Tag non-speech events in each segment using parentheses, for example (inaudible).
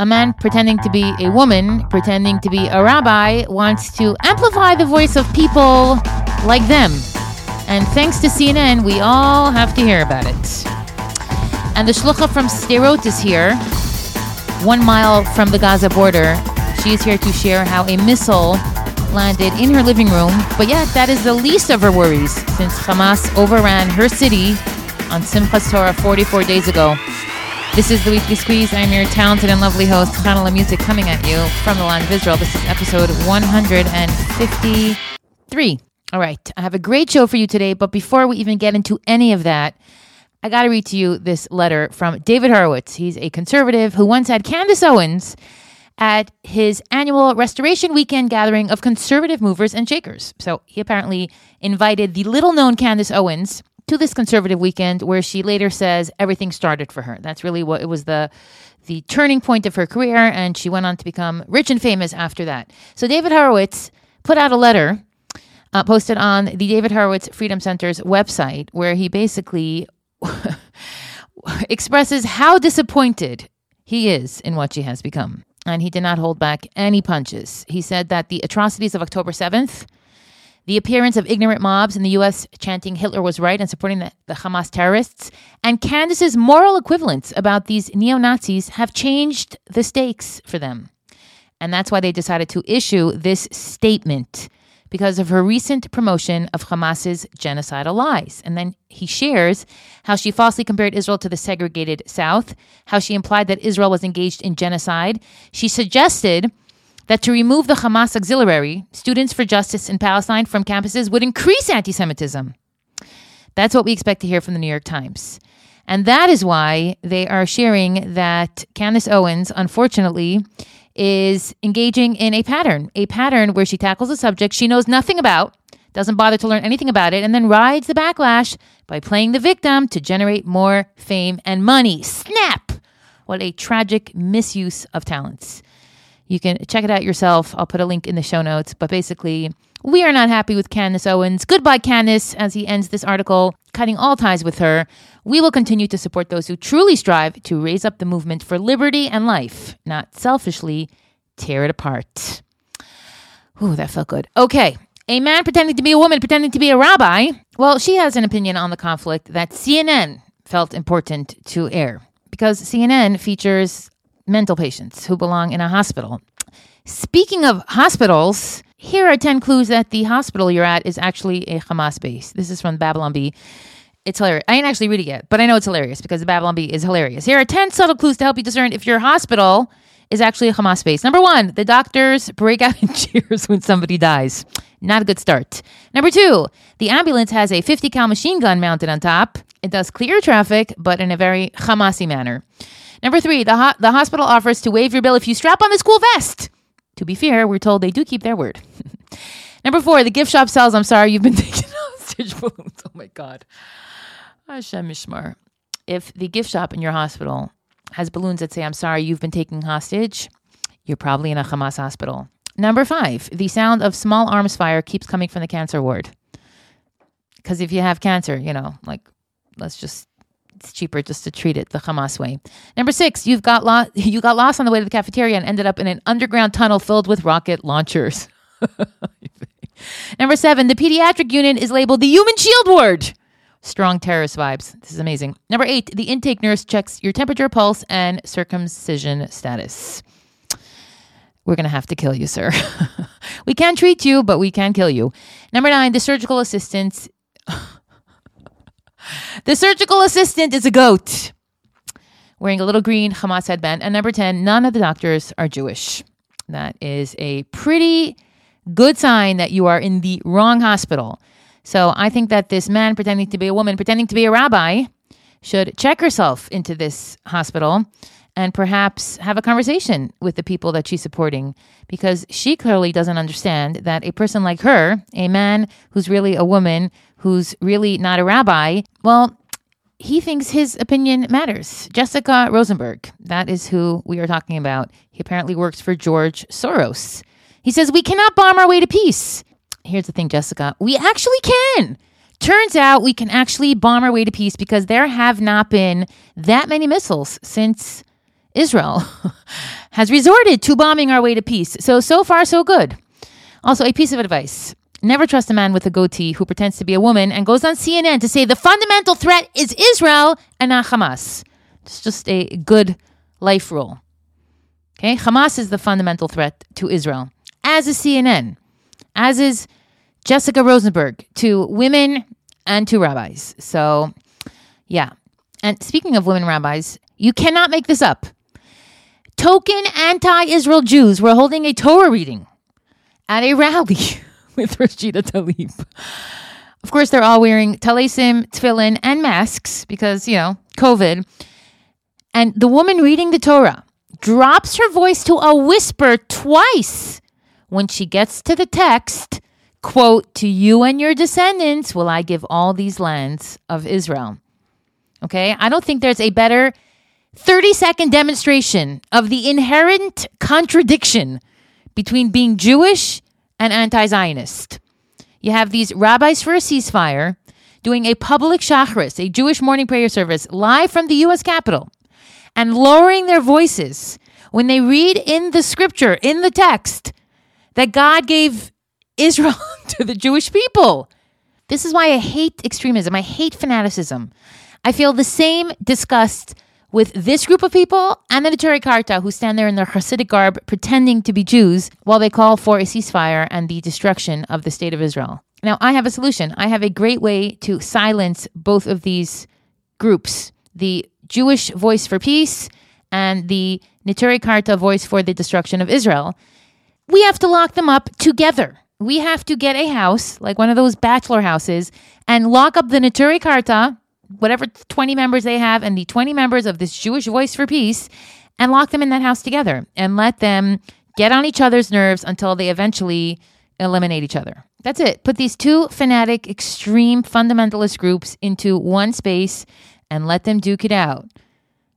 a man pretending to be a woman, pretending to be a rabbi, wants to amplify the voice of people like them. And thanks to CNN, we all have to hear about it. And the shlucha from Sderot is here, one mile from the Gaza border. She is here to share how a missile landed in her living room, but yet that is the least of her worries since Hamas overran her city on Simchas Torah 44 days ago. This is the Weekly Squeeze. I'm your talented and lovely host, Chanela Music, coming at you from the land of Israel. This is episode 153. All right, I have a great show for you today, but before we even get into any of that, I got to read to you this letter from David Horowitz. He's a conservative who once had Candace Owens at his annual Restoration Weekend gathering of conservative movers and shakers. So he apparently invited the little known Candace Owens to this conservative weekend where she later says everything started for her. That's really what it was the the turning point of her career and she went on to become rich and famous after that. So David Horowitz put out a letter uh, posted on the David Horowitz Freedom Center's website, where he basically (laughs) expresses how disappointed he is in what she has become. And he did not hold back any punches. He said that the atrocities of October 7th, the appearance of ignorant mobs in the U.S. chanting Hitler was right and supporting the, the Hamas terrorists, and Candace's moral equivalence about these neo Nazis have changed the stakes for them. And that's why they decided to issue this statement because of her recent promotion of Hamas's genocidal lies. And then he shares how she falsely compared Israel to the segregated South, how she implied that Israel was engaged in genocide. She suggested that to remove the Hamas auxiliary, Students for Justice in Palestine, from campuses would increase anti Semitism. That's what we expect to hear from the New York Times. And that is why they are sharing that Candace Owens, unfortunately, is engaging in a pattern, a pattern where she tackles a subject she knows nothing about, doesn't bother to learn anything about it, and then rides the backlash by playing the victim to generate more fame and money. Snap! What a tragic misuse of talents. You can check it out yourself. I'll put a link in the show notes. But basically, we are not happy with Candace Owens. Goodbye, Candace, as he ends this article, cutting all ties with her. We will continue to support those who truly strive to raise up the movement for liberty and life, not selfishly tear it apart. Ooh, that felt good. Okay. A man pretending to be a woman, pretending to be a rabbi. Well, she has an opinion on the conflict that CNN felt important to air because CNN features mental patients who belong in a hospital. Speaking of hospitals, here are 10 clues that the hospital you're at is actually a Hamas base. This is from Babylon Bee. It's hilarious. I ain't actually read it yet, but I know it's hilarious because the Babylon Bee is hilarious. Here are 10 subtle clues to help you discern if your hospital is actually a Hamas base. Number one, the doctors break out (laughs) in cheers when somebody dies. Not a good start. Number two, the ambulance has a 50 cal machine gun mounted on top. It does clear traffic, but in a very Hamasi manner. Number three, the, ho- the hospital offers to waive your bill if you strap on the school vest. To be fair, we're told they do keep their word. (laughs) Number four, the gift shop sells, I'm sorry, you've been (laughs) taking hostage balloons. Oh my God. Ah, Hashem Mishmar. If the gift shop in your hospital has balloons that say, I'm sorry, you've been taken hostage, you're probably in a Hamas hospital. Number five, the sound of small arms fire keeps coming from the cancer ward. Because if you have cancer, you know, like, let's just it's cheaper just to treat it the Hamas way. Number six, you've got lost. (laughs) You got lost on the way to the cafeteria and ended up in an underground tunnel filled with rocket launchers. (laughs) Number seven, the pediatric unit is labeled the human shield ward. Strong terrorist vibes. This is amazing. Number eight, the intake nurse checks your temperature, pulse, and circumcision status. We're going to have to kill you, sir. (laughs) we can treat you, but we can kill you. Number nine, the surgical assistant the surgical assistant is a goat wearing a little green Hamas headband. And number 10, none of the doctors are Jewish. That is a pretty good sign that you are in the wrong hospital. So I think that this man pretending to be a woman, pretending to be a rabbi, should check herself into this hospital and perhaps have a conversation with the people that she's supporting because she clearly doesn't understand that a person like her, a man who's really a woman, who's really not a rabbi, well, he thinks his opinion matters. Jessica Rosenberg, that is who we are talking about. He apparently works for George Soros. He says, We cannot bomb our way to peace. Here's the thing, Jessica. We actually can. Turns out we can actually bomb our way to peace because there have not been that many missiles since Israel (laughs) has resorted to bombing our way to peace. So, so far, so good. Also, a piece of advice never trust a man with a goatee who pretends to be a woman and goes on CNN to say the fundamental threat is Israel and not Hamas. It's just a good life rule. Okay, Hamas is the fundamental threat to Israel, as is CNN, as is Jessica Rosenberg to women and to rabbis. So, yeah. And speaking of women rabbis, you cannot make this up. Token anti Israel Jews were holding a Torah reading at a rally (laughs) with Rashida Tlaib. Of course, they're all wearing talesim, tefillin, and masks because, you know, COVID. And the woman reading the Torah drops her voice to a whisper twice when she gets to the text quote, To you and your descendants will I give all these lands of Israel. Okay, I don't think there's a better 30 second demonstration of the inherent contradiction between being Jewish and anti Zionist. You have these rabbis for a ceasefire doing a public shachris, a Jewish morning prayer service, live from the U.S. Capitol, and lowering their voices when they read in the scripture, in the text, that God gave Israel (laughs) to the Jewish people. This is why I hate extremism. I hate fanaticism. I feel the same disgust with this group of people and the Neturei Karta who stand there in their Hasidic garb pretending to be Jews while they call for a ceasefire and the destruction of the state of Israel. Now, I have a solution. I have a great way to silence both of these groups the Jewish Voice for Peace and the Neturei Karta Voice for the Destruction of Israel. We have to lock them up together we have to get a house, like one of those bachelor houses, and lock up the Neturei Karta, whatever 20 members they have, and the 20 members of this Jewish Voice for Peace, and lock them in that house together and let them get on each other's nerves until they eventually eliminate each other. That's it. Put these two fanatic, extreme fundamentalist groups into one space and let them duke it out.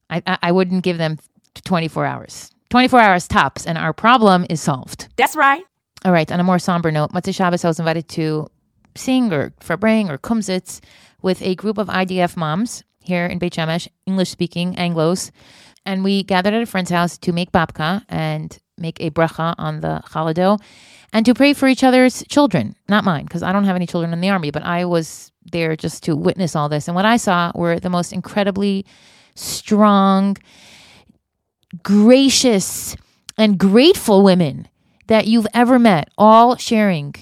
I, I, I wouldn't give them 24 hours. 24 hours tops, and our problem is solved. That's right. All right, on a more somber note, Motzei Shabbos, I was invited to sing or farbring or kumsitz with a group of IDF moms here in Beit Shemesh, English speaking Anglos. And we gathered at a friend's house to make babka and make a bracha on the challah and to pray for each other's children, not mine, because I don't have any children in the army, but I was there just to witness all this. And what I saw were the most incredibly strong, gracious, and grateful women that you've ever met, all sharing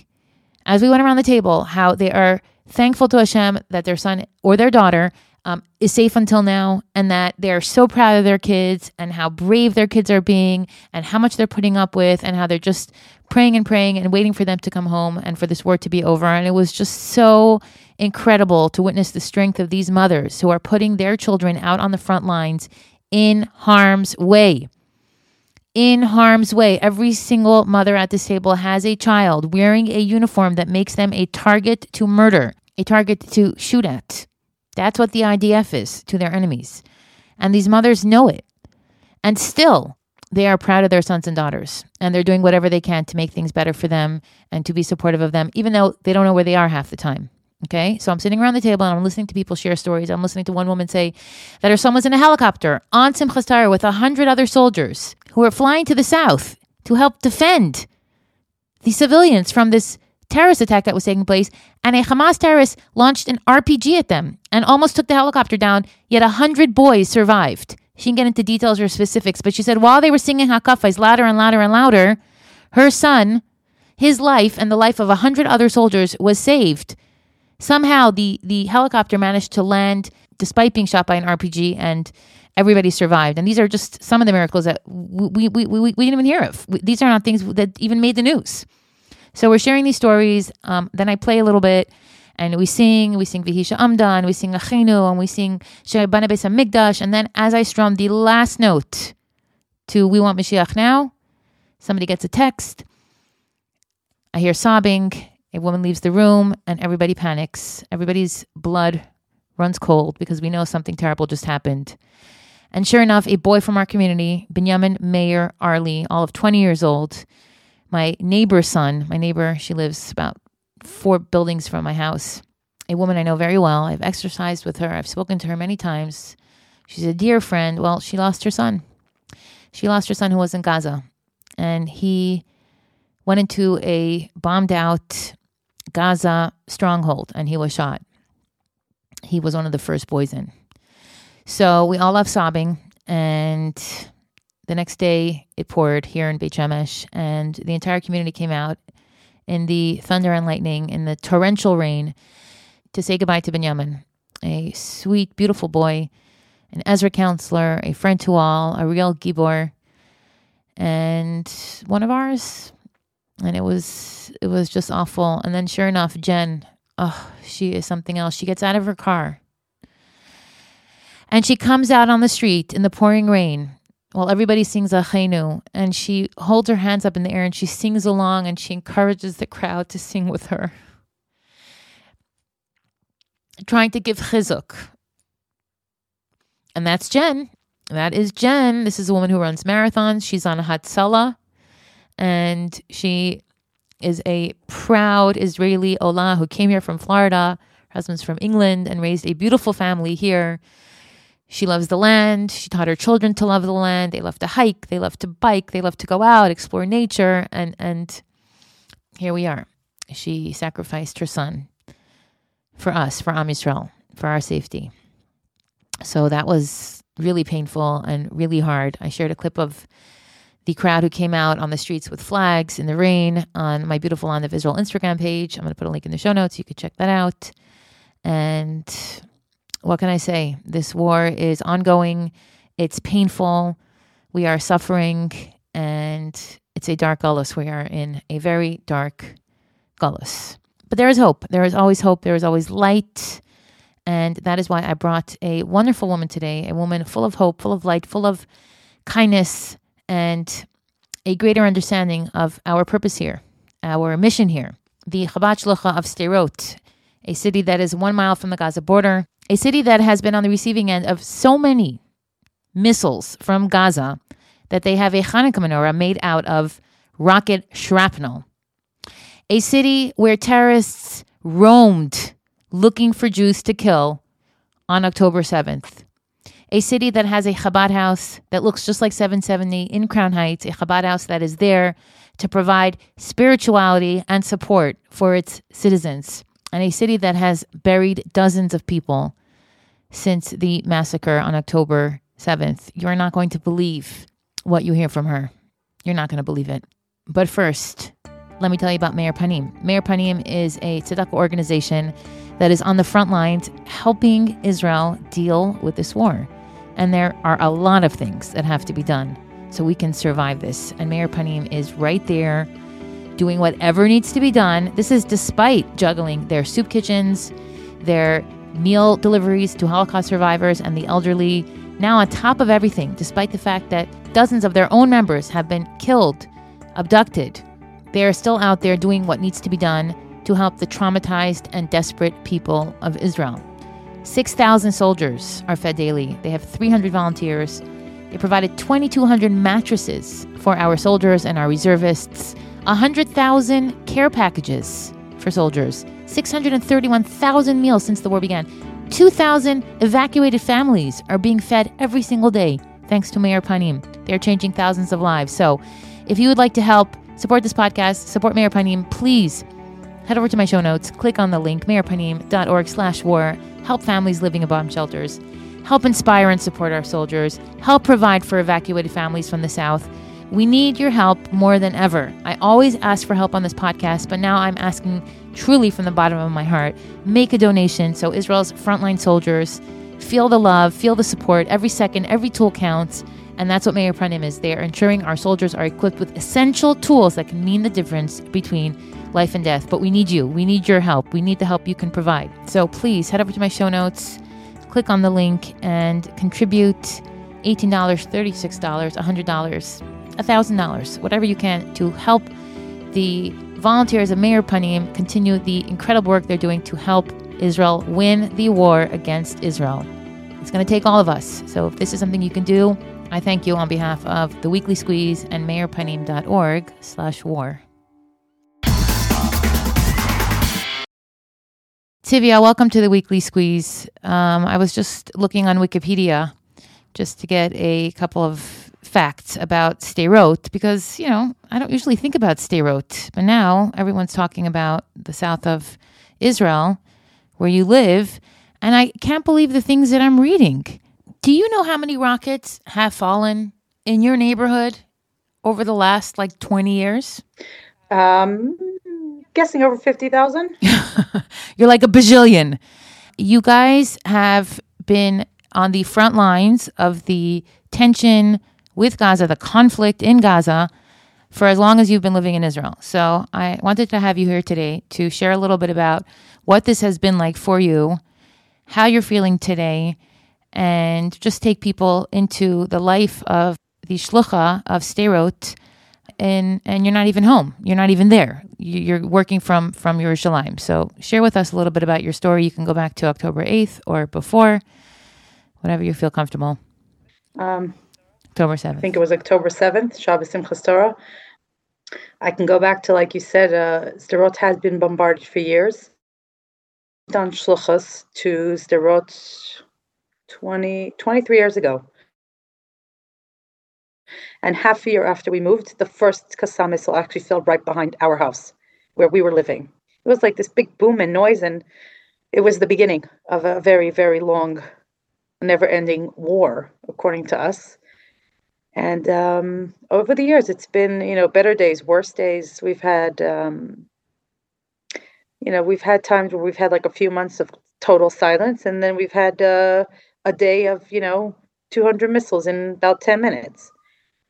as we went around the table how they are thankful to Hashem that their son or their daughter um, is safe until now, and that they're so proud of their kids and how brave their kids are being, and how much they're putting up with, and how they're just praying and praying and waiting for them to come home and for this war to be over. And it was just so incredible to witness the strength of these mothers who are putting their children out on the front lines in harm's way in harm's way. Every single mother at this table has a child wearing a uniform that makes them a target to murder, a target to shoot at. That's what the IDF is to their enemies. And these mothers know it. And still, they are proud of their sons and daughters. And they're doing whatever they can to make things better for them and to be supportive of them, even though they don't know where they are half the time. Okay, so I'm sitting around the table and I'm listening to people share stories. I'm listening to one woman say that her son was in a helicopter on Simchas Torah with a hundred other soldiers who were flying to the south to help defend the civilians from this terrorist attack that was taking place. And a Hamas terrorist launched an RPG at them and almost took the helicopter down. Yet a hundred boys survived. She didn't get into details or specifics, but she said while they were singing Hakafais louder and louder and louder, her son, his life, and the life of a hundred other soldiers was saved somehow the the helicopter managed to land despite being shot by an RPG and everybody survived. And these are just some of the miracles that we we, we, we, didn't even hear of. These are not things that even made the news. So we're sharing these stories. Um, then I play a little bit and we sing, we sing V'hi She'amda, we sing Achinu, and we sing She'bana Beis Hamikdash. And then as I strum the last note to We Want Mashiach Now, somebody gets a text. I hear sobbing a woman leaves the room and everybody panics. Everybody's blood runs cold because we know something terrible just happened. And sure enough, a boy from our community, Benjamin Meir Airley, all of 20 years old, my neighbor's son, my neighbor, she lives about four buildings from my house, a woman I know very well. I've exercised with her, I've spoken to her many times. She's a dear friend. Well, she lost her son. She lost her son who was in Gaza, and he went into a bombed out Gaza stronghold and he was shot. He was one of the first boys in. So we all left sobbing, and the next day it poured here in Beit Shemesh, and the entire community came out in the thunder and lightning, in the torrential rain, to say goodbye to Benjamin, a sweet, beautiful boy, an Ezra counselor, a friend to all, a real gibor, and one of ours. And it was it was just awful. And then sure enough, Jen, oh, she is something else. She gets out of her car and she comes out on the street in the pouring rain while everybody sings Achenu, and she holds her hands up in the air and she sings along and she encourages the crowd to sing with her, trying to give chizuk. And that's Jen. That is Jen. This is a woman who runs marathons. She's on a Hatzalah, and she is a proud Israeli Ola who came here from Florida. Her husband's from England and raised a beautiful family here she loves the land. She taught her children to love the land. They love to hike. They love to bike. They love to go out, explore nature. And, and here we are. She sacrificed her son for us, for Am Yisrael, for our safety. So that was really painful and really hard. I shared a clip of the crowd who came out on the streets with flags in the rain on my Beautiful Land of Israel Instagram page. I'm going to put a link in the show notes. You could check that out. And what can I say? This war is ongoing. It's painful. We are suffering, and it's a dark gullus. We are in a very dark gullus. But there is hope. There is always hope. There is always light. And that is why I brought a wonderful woman today, a woman full of hope, full of light, full of kindness, and a greater understanding of our purpose here, our mission here. The Chabad Shlucha of Sderot, a city that is one mile from the Gaza border, a city that has been on the receiving end of so many missiles from Gaza that they have a Hanukkah menorah made out of rocket shrapnel. A city where terrorists roamed looking for Jews to kill on October 7th. A city that has a Chabad house that looks just like 770 in Crown Heights, a Chabad house that is there to provide spirituality and support for its citizens. And a city that has buried dozens of people since the massacre on October 7th. You're not going to believe what you hear from her. You're not going to believe it. But first, let me tell you about Meir Panim. Meir Panim is a tzedakah organization that is on the front lines helping Israel deal with this war. And there are a lot of things that have to be done so we can survive this. And Meir Panim is right there doing whatever needs to be done. This is despite juggling their soup kitchens, their meal deliveries to Holocaust survivors and the elderly. Now, on top of everything, despite the fact that dozens of their own members have been killed, abducted, they are still out there doing what needs to be done to help the traumatized and desperate people of Israel. 6,000 soldiers are fed daily. They have 300 volunteers. They provided 2,200 mattresses for our soldiers and our reservists, 100,000 care packages for soldiers, 631,000 meals since the war began. 2,000 evacuated families are being fed every single day, thanks to Meir Panim. They are changing thousands of lives. So, if you would like to help support this podcast, support Meir Panim, please head over to my show notes, click on the link, meirpanim.org slash war, help families living in bomb shelters, help inspire and support our soldiers, help provide for evacuated families from the South. We need your help more than ever. I always ask for help on this podcast, but now I'm asking truly from the bottom of my heart. Make a donation so Israel's frontline soldiers feel the love, feel the support. Every second, every tool counts. And that's what Meir Panim is. They are ensuring our soldiers are equipped with essential tools that can mean the difference between life and death. But we need you. We need your help. We need the help you can provide. So please head over to my show notes, click on the link, and contribute $18, $36, $100 $1,000, whatever you can, to help the volunteers of Meir Panim continue the incredible work they're doing to help Israel win the war against Israel. It's going to take all of us. So if this is something you can do, I thank you on behalf of the Weekly Squeeze and meirpanim.org slash war. Tivia, welcome to the Weekly Squeeze. Um, I was just looking on Wikipedia just to get a couple of facts about Sderot because, you know, I don't usually think about Sderot, but now everyone's talking about the south of Israel where you live, and I can't believe the things that I'm reading. Do you know how many rockets have fallen in your neighborhood over the last like 20 years? Um, guessing over 50,000. (laughs) You're like a bajillion. You guys have been on the front lines of the tension with Gaza, the conflict in Gaza, for as long as you've been living in Israel. So I wanted to have you here today to share a little bit about what this has been like for you, how you're feeling today, and just take people into the life of the shlucha of Sderot, and and you're not even home. You're not even there. You're working from from Yerushalayim. So share with us a little bit about your story. You can go back to October 8th or before, whatever you feel comfortable. Um, October 7th. I think it was October 7th, Shabbos Simchas Torah. I can go back to, like you said, uh, Sderot has been bombarded for years. Done shluchas to Sderot 20, 23 years ago. And half a year after we moved, the first Qassam missile actually fell right behind our house where we were living. It was like this big boom and noise, and it was the beginning of a very, very long, never ending war, according to us. And um, over the years, it's been you know better days, worse days. We've had um, you know we've had times where we've had like a few months of total silence, and then we've had uh, a day of you know 200 missiles in about 10 minutes.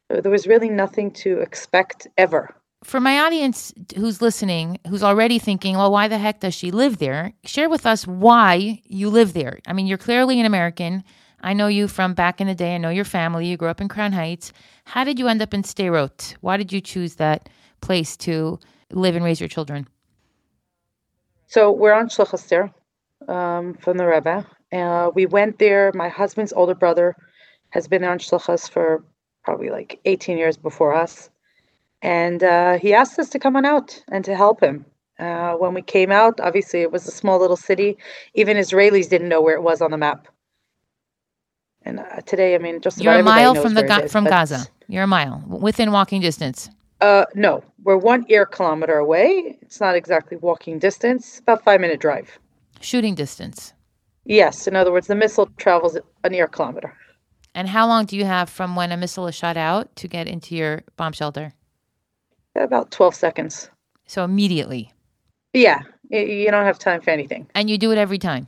There was really nothing to expect ever. For my audience who's listening, who's already thinking, well, why the heck does she live there? Share with us why you live there. I mean, you're clearly an American. I know you from back in the day. I know your family. You grew up in Crown Heights. How did you end up in Sderot? Why did you choose that place to live and raise your children? So we're on Shluchas there um, from the Rebbe. Uh, we went there. My husband's older brother has been on Shluchas for probably like 18 years before us. And uh, he asked us to come on out and to help him. Uh, when we came out, obviously it was a small little city. Even Israelis didn't know where it was on the map. And uh, today, I mean, just you're a mile from the Ga- is, from Gaza. You're a mile within walking distance. Uh, no, we're one air kilometer away. It's not exactly walking distance. About five minute drive. Shooting distance. Yes, in other words, the missile travels an air kilometer. And how long do you have from when a missile is shot out to get into your bomb shelter? About twelve seconds. So immediately. Yeah, you don't have time for anything. And you do it every time.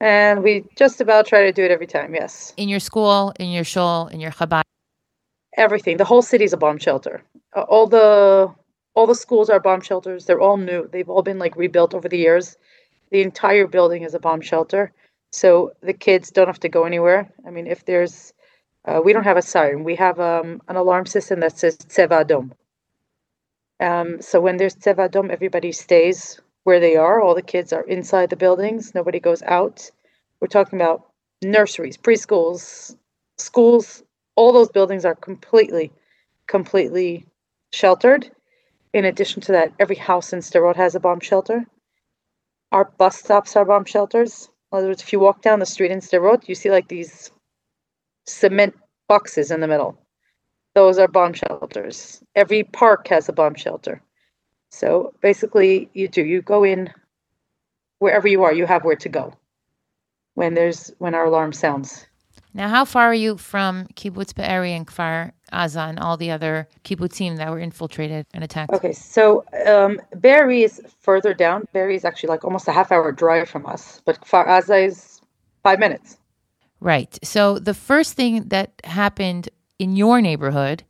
And we just about try to do it every time, yes. In your school, in your shul, in your Chabad? Everything. The whole city is a bomb shelter. All the all the schools are bomb shelters. They're all new. They've all been like rebuilt over the years. The entire building is a bomb shelter. So the kids don't have to go anywhere. I mean, if there's uh, we don't have a siren. We have um, an alarm system that says Tseva Adom. Um, so when there's Tseva Adom, everybody stays where they are. All the kids are inside the buildings. Nobody goes out. We're talking about nurseries, preschools, schools. All those buildings are completely, completely sheltered. In addition to that, every house in Sderot has a bomb shelter. Our bus stops are bomb shelters. In other words, if you walk down the street in Sderot, you see like these cement boxes in the middle. Those are bomb shelters. Every park has a bomb shelter. So basically, you do you go in wherever you are, you have where to go when there's when our alarm sounds. Now, how far are you from Kibbutz Be'eri and Kfar Aza and all the other kibbutzim that were infiltrated and attacked? Okay, so um, Be'eri is further down. Be'eri is actually like almost a half hour drive from us, but Kfar Aza is five minutes. Right. So the first thing that happened in your neighborhood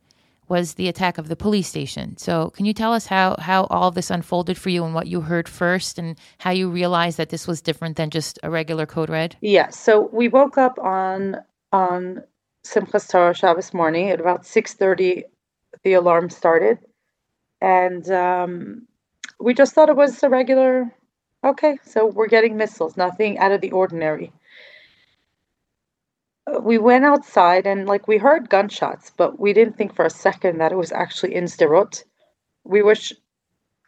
was the attack of the police station. So, can you tell us how how all this unfolded for you and what you heard first, and how you realized that this was different than just a regular code red? Yeah. So we woke up on on Simchas Torah Shabbos morning at about six thirty. The alarm started, and um, we just thought it was a regular. Okay, so we're getting missiles, nothing out of the ordinary we went outside and like we heard gunshots, but we didn't think for a second that it was actually in Sderot. We wish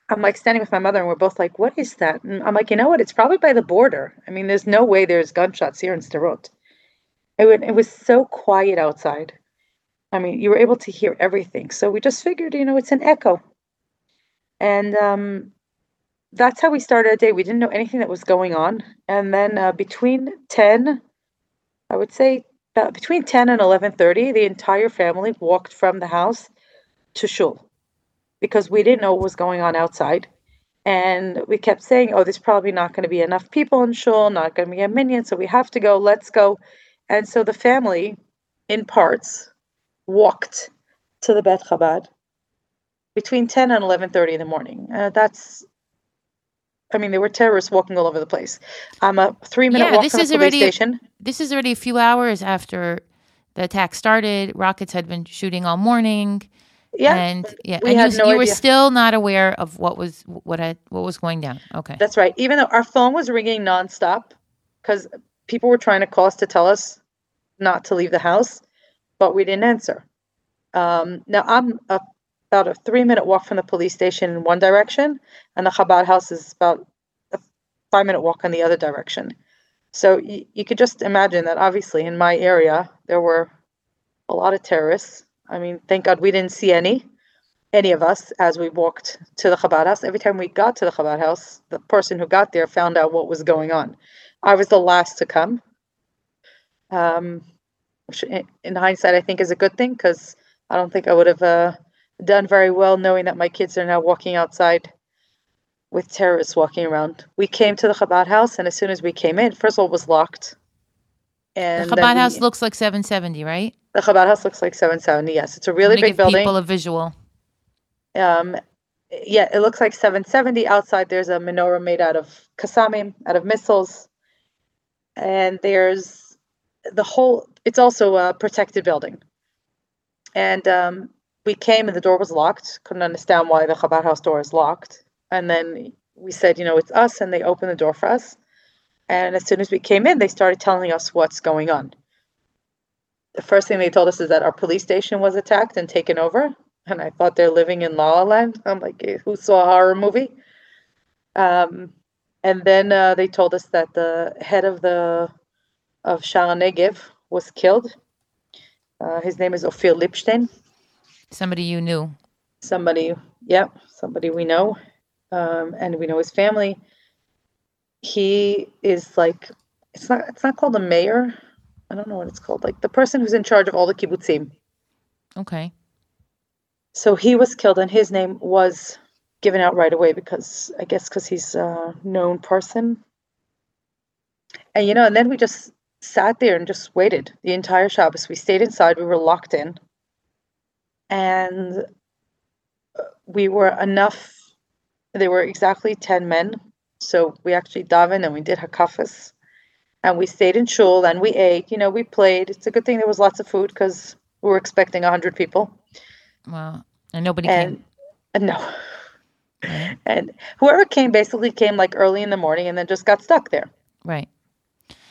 I'm like standing with my mother and we're both like, what is that? And I'm like, you know what? It's probably by the border. I mean, there's no way there's gunshots here in Sderot. It, it was so quiet outside. I mean, you were able to hear everything. So we just figured, you know, it's an echo. And um, that's how we started our day. We didn't know anything that was going on. And then uh, between 10, I would say about between 10 and 11:30, the entire family walked from the house to shul because we didn't know what was going on outside. And we kept saying, oh, there's probably not going to be enough people in shul, not going to be a minyan, so we have to go, let's go. And so the family, in parts, walked to the Bet Chabad between 10 and 11.30 in the morning. Uh, that's, I mean, there were terrorists walking all over the place. I'm a three-minute Yeah, walk this from the is police already- station. This is already a few hours after the attack started. Rockets had been shooting all morning. Yeah, and yeah, we and had you, no you were still not aware of what was what had what was going down. Okay. That's right. Even though our phone was ringing nonstop, because people were trying to call us to tell us not to leave the house, but we didn't answer. Um, now I'm a, about a three-minute walk from the police station in one direction, and the Chabad house is about a five-minute walk in the other direction. So y- you could just imagine that. Obviously, in my area, there were a lot of terrorists. I mean, thank God we didn't see any any of us as we walked to the Chabad house. Every time we got to the Chabad house, the person who got there found out what was going on. I was the last to come, um, which in hindsight I think is a good thing because I don't think I would have uh, done very well knowing that my kids are now walking outside with terrorists walking around. We came to the Chabad house, and as soon as we came in, first of all, it was locked. The And Chabad then house looks like 770, right? the Chabad house looks like 770. Yes, it's a really big give building. people a visual. Um, yeah, it looks like 770. Outside, there's a menorah made out of kasamim, out of missiles. And there's the whole, it's also a protected building. And um, we came and the door was locked. Couldn't understand why the Chabad house door is locked. And then we said, you know, it's us. And they opened the door for us. And as soon as we came in, they started telling us what's going on. The first thing they told us is that our police station was attacked and taken over and I thought they're living in La La Land. I'm like, eh, who saw a horror movie? Um, and then uh, they told us that the head of the of Sha'ar Negev was killed. Uh, his name is Ofir Libstein. Somebody you knew. Somebody, yeah, somebody we know, um, and we know his family. He is like, it's not, it's not called a mayor. I don't know what it's called. Like the person who's in charge of all the kibbutzim. Okay. So he was killed, and his name was given out right away because I guess because he's a known person. And you know, and then we just sat there and just waited the entire Shabbos. We stayed inside. We were locked in, and uh, we were enough. There were exactly ten men, so we actually davened and we did hakafas, and we stayed in shul and we ate. You know, we played. It's a good thing there was lots of food because we were expecting a hundred people. Well, and nobody and, came. and no. Right. (laughs) And whoever came basically came like early in the morning and then just got stuck there. Right.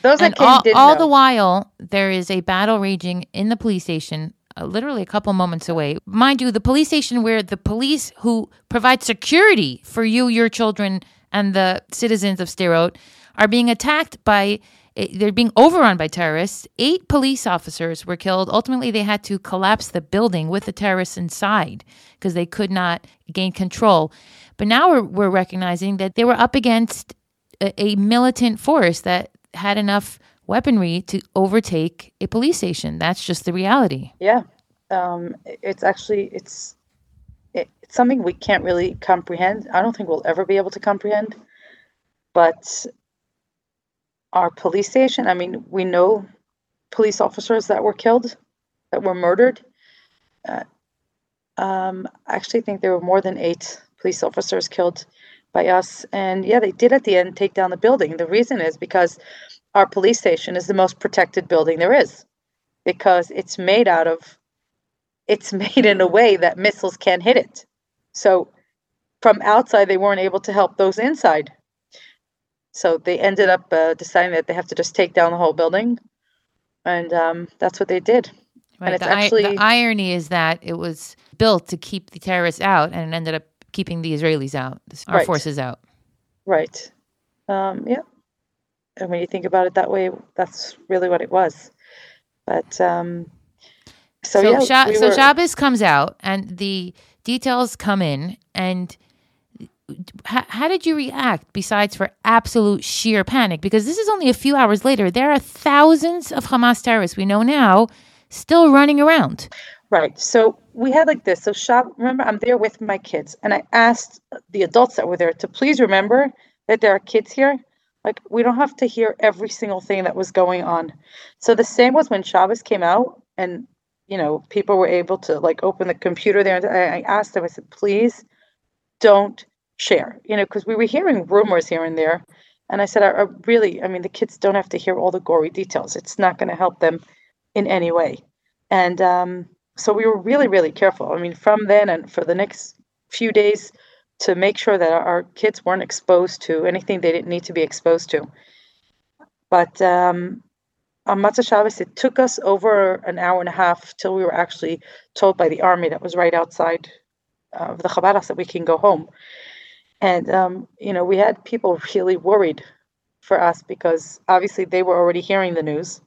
Those And that came all, all the while, there is a battle raging in the police station, uh, literally a couple moments away. Mind you, the police station where the police who provide security for you, your children, and the citizens of Sderot are being attacked by. eh, They're being overrun by terrorists. Eight police officers were killed. Ultimately, they had to collapse the building with the terrorists inside because they could not gain control. But now we're, we're recognizing that they were up against a, a militant force that had enough weaponry to overtake a police station. That's just the reality. yeah. Um, it's actually it's it, it's something we can't really comprehend. I don't think we'll ever be able to comprehend. But our police station, I mean, we know police officers that were killed, that were murdered. Uh, um, I actually think there were more than eight police officers killed by us. And yeah, they did at the end take down the building. The reason is because our police station is the most protected building there is because it's made out of, it's (laughs) made in a way that missiles can't hit it. So from outside, they weren't able to help those inside. So they ended up uh, deciding that they have to just take down the whole building. And um, that's what they did. Right. it's the, actually- the irony is that it was built to keep the terrorists out and it ended up keeping the Israelis out, our Right. forces out. Right. Um, yeah. And when you think about it that way, that's really what it was. But um, So, So, yeah, Sha- we so were- Shabbos comes out and the details come in. And how, how did you react besides for absolute sheer panic? Because this is only a few hours later. There are thousands of Hamas terrorists we know now still running around. Right. So we had like this. So shop. Remember, I'm there with my kids, and I asked the adults that were there to please remember that there are kids here. Like we don't have to hear every single thing that was going on. So the same was when Shabbos came out, and you know people were able to like open the computer there. And I I asked them. I said, please don't share. You know, because we were hearing rumors here and there, and I said, I, I really, I mean, the kids don't have to hear all the gory details. It's not going to help them in any way. And um, so we were really, really careful. I mean, from then and for the next few days to make sure that our, kids weren't exposed to anything they didn't need to be exposed to. But um, on Motzei Shabbos, it took us over an hour and a half till we were actually told by the army that was right outside of the Chabad that we can go home. And, um, you know, we had people really worried for us because obviously they were already hearing the news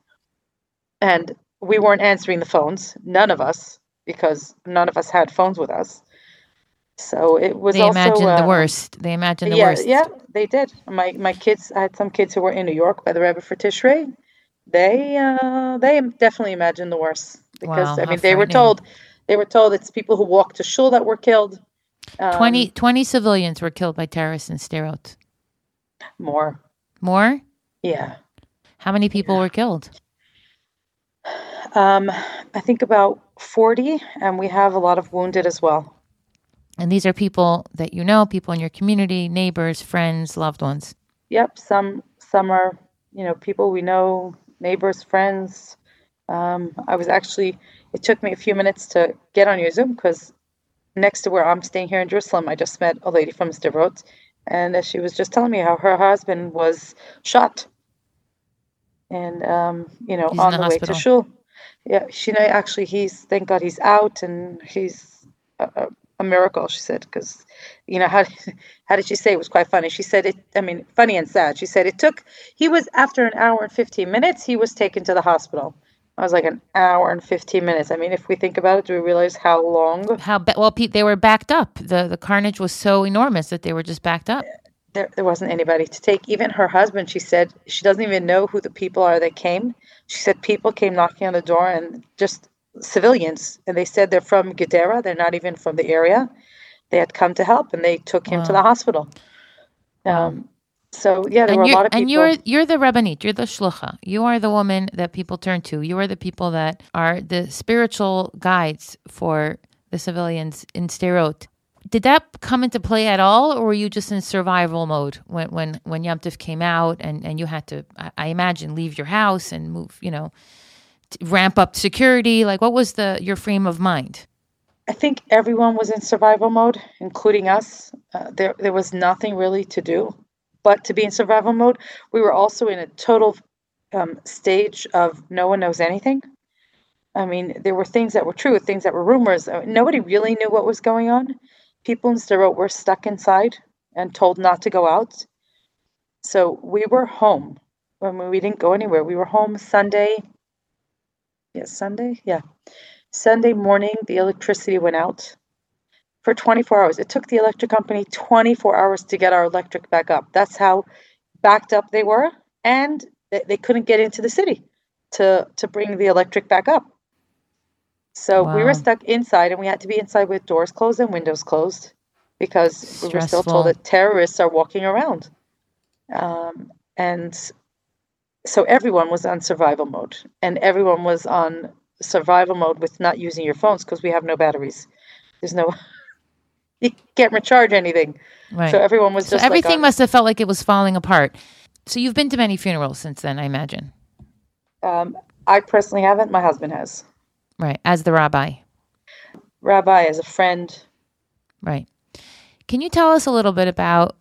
and we weren't answering the phones, none of us, because none of us had phones with us. So it was They also imagined the uh, worst. They imagined the yeah, worst. yeah, they did. My my kids, I had some kids who were in New York by the Rebbe for Tishrei. They uh, they definitely imagined the worst because Wow, I mean they were told they were told it's people who walked to shul that were killed. Um, 20, 20 civilians were killed by terrorists in Sderot. more, More? yeah. How many people were killed? Um, I think about forty, and we have a lot of wounded as well. And these are people that you know, people in your community, neighbors, friends, loved ones. Yep, some some are you know people we know, neighbors, friends. Um, I was actually. It took me a few minutes to get on your Zoom because next to where I'm staying here in Jerusalem, I just met a lady from Sderot, and uh, she was just telling me how her husband was shot, and um, you know He's on the the, way to shul. Yeah, she actually he's thank God he's out and he's a, a, a miracle. She said because you know how (laughs) how did she say it was quite funny. She said it. I mean, funny and sad. She said it took. He was after an hour and fifteen minutes. He was taken to the hospital. I was like an hour and fifteen minutes. I mean, if we think about it, do we realize how long How ba- well Pete, they were backed up. The the carnage was so enormous that they were just backed up. there, there wasn't anybody to take. Even her husband, she said she doesn't even know who the people are that came. She said people came knocking on the door and just civilians, and they said they're from Gedera. They're not even from the area. They had come to help, and they took him to the hospital. Um, so yeah, there and were a lot of people. and you're you're the rabbanit, you're the shlucha. You are the woman that people turn to. You are the people that are the spiritual guides for the civilians in Sderot. Did that come into play at all, or were you just in survival mode when when when Yom Tov came out and and you had to, I, I imagine, leave your house and move, you know, ramp up security? Like, what was the your frame of mind? I think everyone was in survival mode, including us. Uh, there, there was nothing really to do but to be in survival mode. We were also in a total um, stage of no one knows anything. I mean, there were things that were true, things that were rumors. Uh, Nobody really knew what was going on. People in Sderot were stuck inside and told not to go out. So we were home. Mean, we didn't go anywhere. We were home Sunday. Yeah, Sunday? Yeah. Sunday morning, the electricity went out for 24 hours. It took the electric company 24 hours to get our electric back up. That's how backed up they were. And they, they couldn't get into the city to, to bring the electric back up. So we were stuck inside and we had to be inside with doors closed and windows closed because we were still told that terrorists are walking around. Um, and so everyone was on survival mode and everyone was on survival mode with not using your phones because we have no batteries. There's no, (laughs) you can't recharge anything. Right. So everyone was just So everything like on- must have felt like it was falling apart. So you've been to many funerals since then, I imagine. um, I personally haven't. My husband has. Right. As the rabbi. Rabbi, as a friend, Right. Can you tell us a little bit about?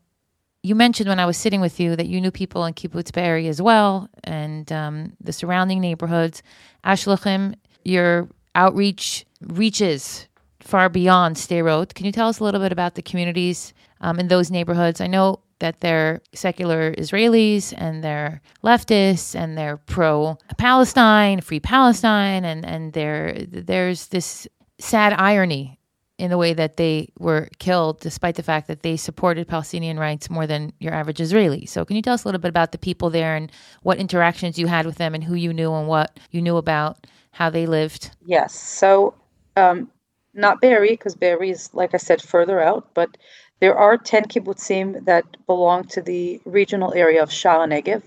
You mentioned when I was sitting with you that you knew people in Kibbutz Be'eri as well, and um, the surrounding neighborhoods. Ashlachim, your outreach reaches far beyond Sderot. Can you tell us a little bit about the communities um, in those neighborhoods? I know that they're secular Israelis and they're leftists and they're pro Palestine, free Palestine, and and there there's this sad irony in the way that they were killed, despite the fact that they supported Palestinian rights more than your average Israeli. So, can you tell us a little bit about the people there and what interactions you had with them and who you knew and what you knew about how they lived? Yes. So, um, not Be'eri, because Be'eri is, like I said, further out, but there are 10 kibbutzim that belong to the regional area of Sha'ar Negev.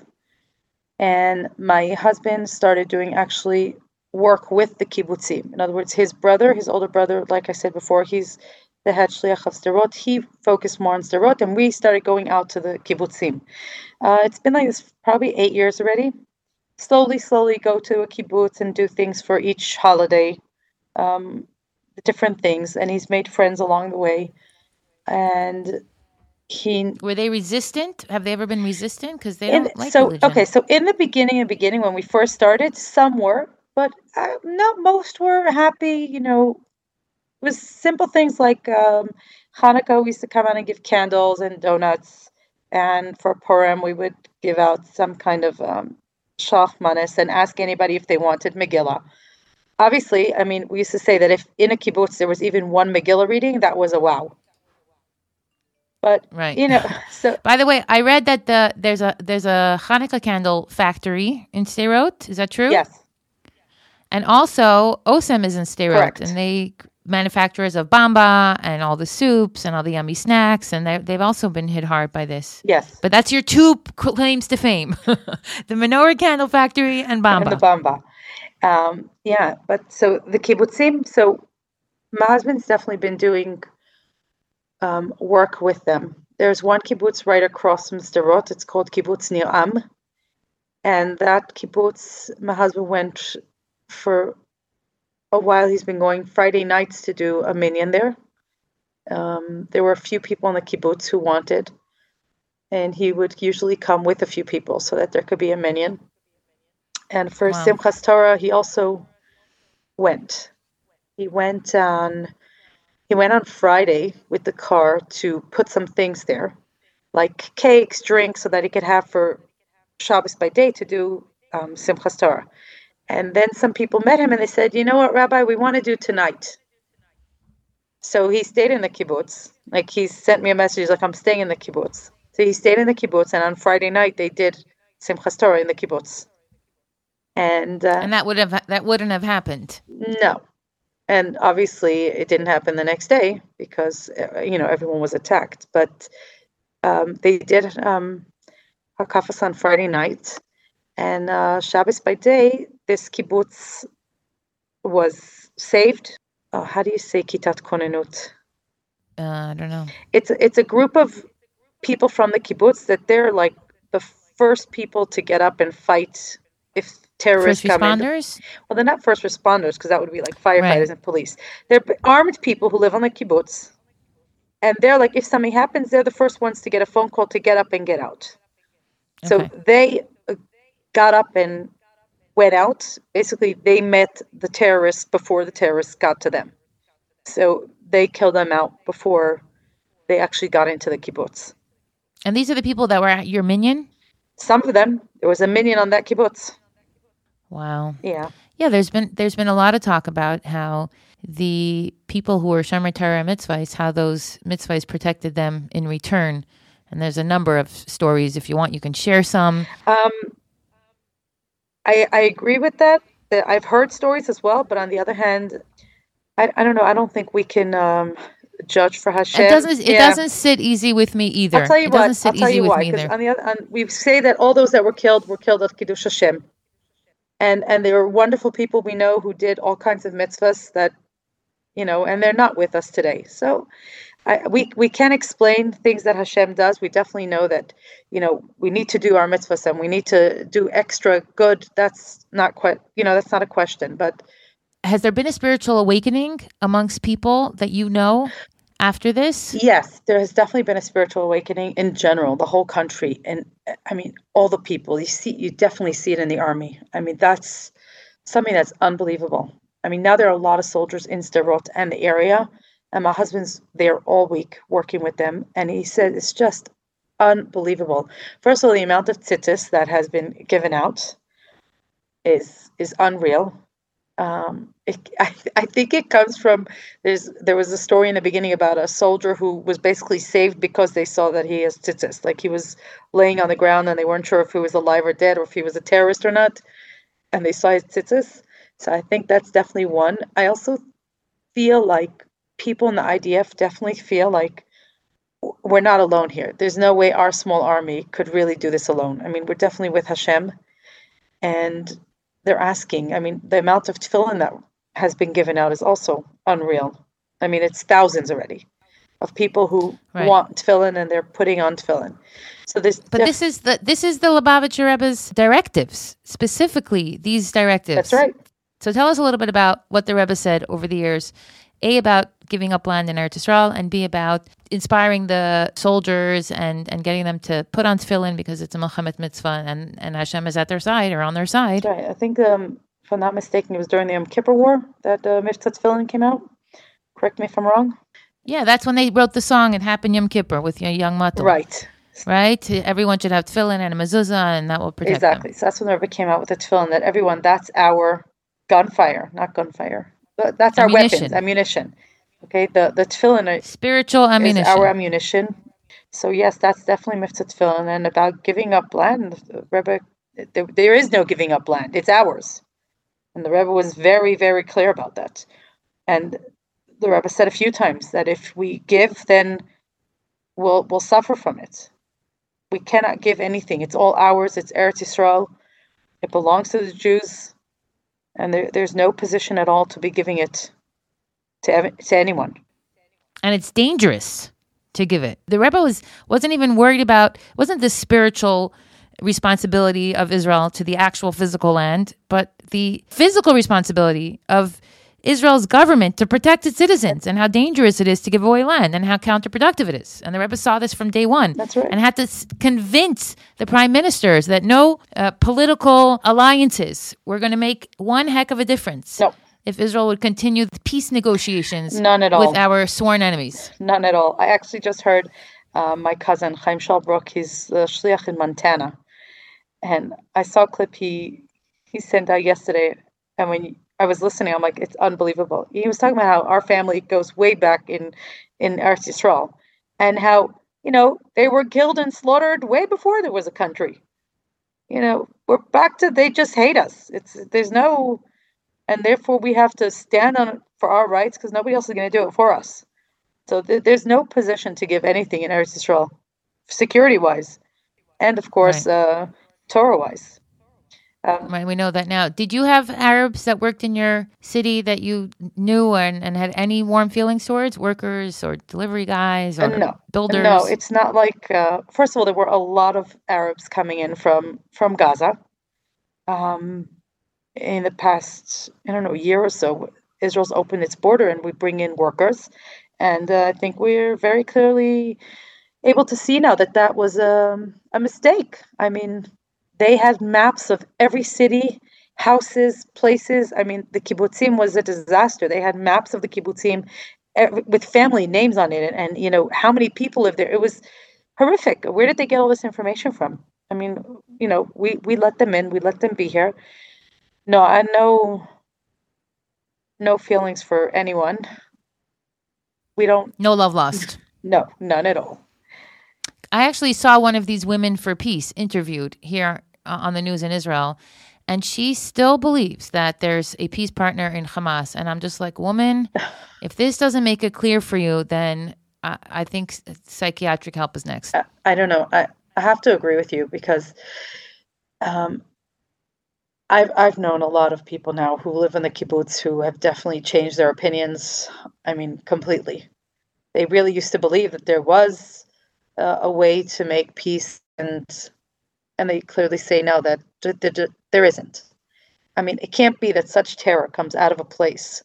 And my husband started doing actually work with the kibbutzim. In other words, his brother, his older brother, like I said before, he's the head shliach of Sderot. He focused more on Sderot, and we started going out to the kibbutzim. Uh, it's been like this probably eight years already. Slowly, slowly go to a kibbutz and do things for each holiday, um, different things, and he's made friends along the way. And he were they resistant? Have they ever been resistant? Because they don't like so religion. okay. So in the beginning, in the beginning when we first started, some were, but uh, not most were happy. You know, it was simple things like um, Hanukkah. We used to come out and give candles and donuts, and for Purim we would give out some kind of um, shalach manos and ask anybody if they wanted Megillah. Obviously, I mean, we used to say that if in a kibbutz there was even one Megillah reading, that was a wow. But right. you know, (laughs) so by the way, I read that the there's a there's a Hanukkah candle factory in Sderot. Is that true? Yes. And also, Osem is in Sderot, Correct. and they manufacturers of bamba and all the soups and all the yummy snacks, and they've also been hit hard by this. Yes. But that's your two claims to fame: (laughs) the menorah candle factory and bamba. And the bamba. Um, yeah, but so the kibbutzim. So my husband's definitely been doing um, work with them. There's one kibbutz right across from Sderot. It's called Kibbutz Nir Am. And that kibbutz, my husband went for a while. He's been going Friday nights to do a minyan there. Um, there were a few people in the kibbutz who wanted, and he would usually come with a few people so that there could be a minyan. And for wow. Simchas Torah, he also went. He went on he went on Friday with the car to put some things there, like cakes, drinks, so that he could have for Shabbos by day to do um, Simchas Torah. And then some people met him and they said, "You know what, Rabbi? We want to do tonight." So he stayed in the kibbutz. Like he sent me a message, like I'm staying in the kibbutz. So he stayed in the kibbutz, and on Friday night they did Simchas Torah in the kibbutz. And uh, and that would have that wouldn't have happened. No, and obviously it didn't happen the next day because uh, you know everyone was attacked but um, they did um, hakafas on friday night and uh, shabbos by day this kibbutz was saved oh, how do you say kitat konenut uh, i don't know it's it's a group of people from the kibbutz that they're like the first people to get up and fight if terrorists first come responders? in. Well, they're not first responders because that would be like firefighters Right. and police. They're armed people who live on the kibbutz, and they're like, if something happens, they're the first ones to get a phone call to get up and get out. So they uh, got up and went out. Basically, they met the terrorists before the terrorists got to them. So they killed them out before they actually got into the kibbutz. And these are the people that were at your minyan? Some of them, there was a minyan on that kibbutz. Wow. Yeah. Yeah, there's been there's been a lot of talk about how the people who were Shomer Torah mitzvahs, how those mitzvahs protected them in return. And there's a number of stories. If you want, you can share some. Um, I I agree with that. That I've heard stories as well, but on the other hand, I, I don't know. I don't think we can um, judge for Hashem. It doesn't it Yeah. doesn't sit easy with me either. I'll tell you it what. doesn't sit I'll tell easy you with why. me 'cause either. on the other, on, we say that all those that were killed were killed at Kiddush Hashem, and and they were wonderful people we know who did all kinds of mitzvahs that, you know, and they're not with us today. So, I, we we can explain things that Hashem does. We definitely know that, you know, we need to do our mitzvahs and we need to do extra good. That's not quite, you know, that's not a question. But Has there been a spiritual awakening amongst people that you know after this? Yes, there has definitely been a spiritual awakening in general, the whole country, and I mean all the people. You see, you definitely see it in the army. I mean, that's something that's unbelievable. I mean, now there are a lot of soldiers in Sderot and the area, and my husband's there all week working with them, and he said it's just unbelievable. First of all, the amount of tzitzis that has been given out is is unreal. Um, it, I, I think it comes from there's there was a story in the beginning about a soldier who was basically saved because they saw that he has tzitzis, like he was laying on the ground and they weren't sure if he was alive or dead or if he was a terrorist or not, and they saw his tzitzis. So I think that's definitely one. I also feel like people in the IDF definitely feel like we're not alone here. There's no way our small army could really do this alone. I mean, we're definitely with Hashem, and they're asking. I mean, the amount of tefillin that has been given out is also unreal. I mean, it's thousands already of people who right. want tefillin and they're putting on tefillin. So this, but def- this is the this is the Lubavitcher Rebbe's directives specifically. These directives. That's right. So tell us a little bit about what the Rebbe said over the years. A about giving up land in Eretz Yisrael, and B about inspiring the soldiers and, and getting them to put on tefillin because it's a Muhammad mitzvah and, and Hashem is at their side or on their side. Right. I think um, if I'm not mistaken, it was during the Yom Kippur War that uh, Mivtza Tefillin came out. Correct me if I'm wrong. Yeah, that's when they wrote the song "It Happened Yom Kippur" with your young matul. Right. Right. Everyone should have tefillin and a mezuzah, and that will protect exactly. Them. So that's when Rebbe came out with the tefillin that everyone that's our gunfire, not gunfire, but that's our weapons, ammunition. Okay. The the tefillin spiritual ammunition, our ammunition. So yes, that's definitely mitzvah tefillin, and about giving up land, Rebbe. There, there is no giving up land; it's ours. And the Rebbe was very, very clear about that. And the Rebbe said a few times that if we give, then we'll we'll suffer from it. We cannot give anything. It's all ours. It's Eretz Yisrael. It belongs to the Jews, and there, there's no position at all to be giving it to to anyone. And it's dangerous to give it. The Rebbe was wasn't even worried about wasn't the spiritual responsibility of Israel to the actual physical land, but the physical responsibility of Israel's government to protect its citizens and how dangerous it is to give away land and how counterproductive it is. And the Rebbe saw this from day one. That's right. And had to convince the prime ministers that no uh, political alliances were going to make one heck of a difference. No. If Israel would continue the peace negotiations None at all. with our sworn enemies. None at all. I actually just heard uh, my cousin, Chaim Shaul Bruk, he's the shliach in Montana and I saw a clip he he sent out yesterday, and when I was listening, I'm like, it's unbelievable. He was talking about how our family goes way back in in Eretz Yisrael, and how you know they were killed and slaughtered way before there was a country. You know, we're back to they just hate us. It's there's no, and therefore we have to stand on for our rights because nobody else is going to do it for us. So th- there's no position to give anything in Eretz Yisrael, security wise, and of course. Right. Uh, Torah wise. Um, right, we know that now. Did you have Arabs that worked in your city that you knew and, and had any warm feelings towards workers or delivery guys or no, builders? No, it's not like. Uh, first of all, there were a lot of Arabs coming in from from Gaza. Um, in the past, I don't know, year or so, Israel's opened its border and we bring in workers, and uh, I think we're very clearly able to see now that that was um, a mistake. I mean, they had maps of every city, houses, places. I mean, the kibbutzim was a disaster. They had maps of the kibbutzim with family names on it, and, and you know how many people live there. It was horrific. Where did they get all this information from? I mean, you know, we we let them in, we let them be here. No, I know no feelings for anyone. We don't. No love lost. No, none at all. I actually saw one of these women for peace interviewed here uh, on the news in Israel. And she still believes that there's a peace partner in Hamas. And I'm just like, woman, (sighs) if this doesn't make it clear for you, then I, I think psychiatric help is next. I, I, don't know. I, I have to agree with you because um, I've I've known a lot of people now who live in the kibbutz who have definitely changed their opinions. I mean, completely. They really used to believe that there was uh, a way to make peace and and they clearly say now that d- d- d- there isn't. I mean, it can't be that such terror comes out of a place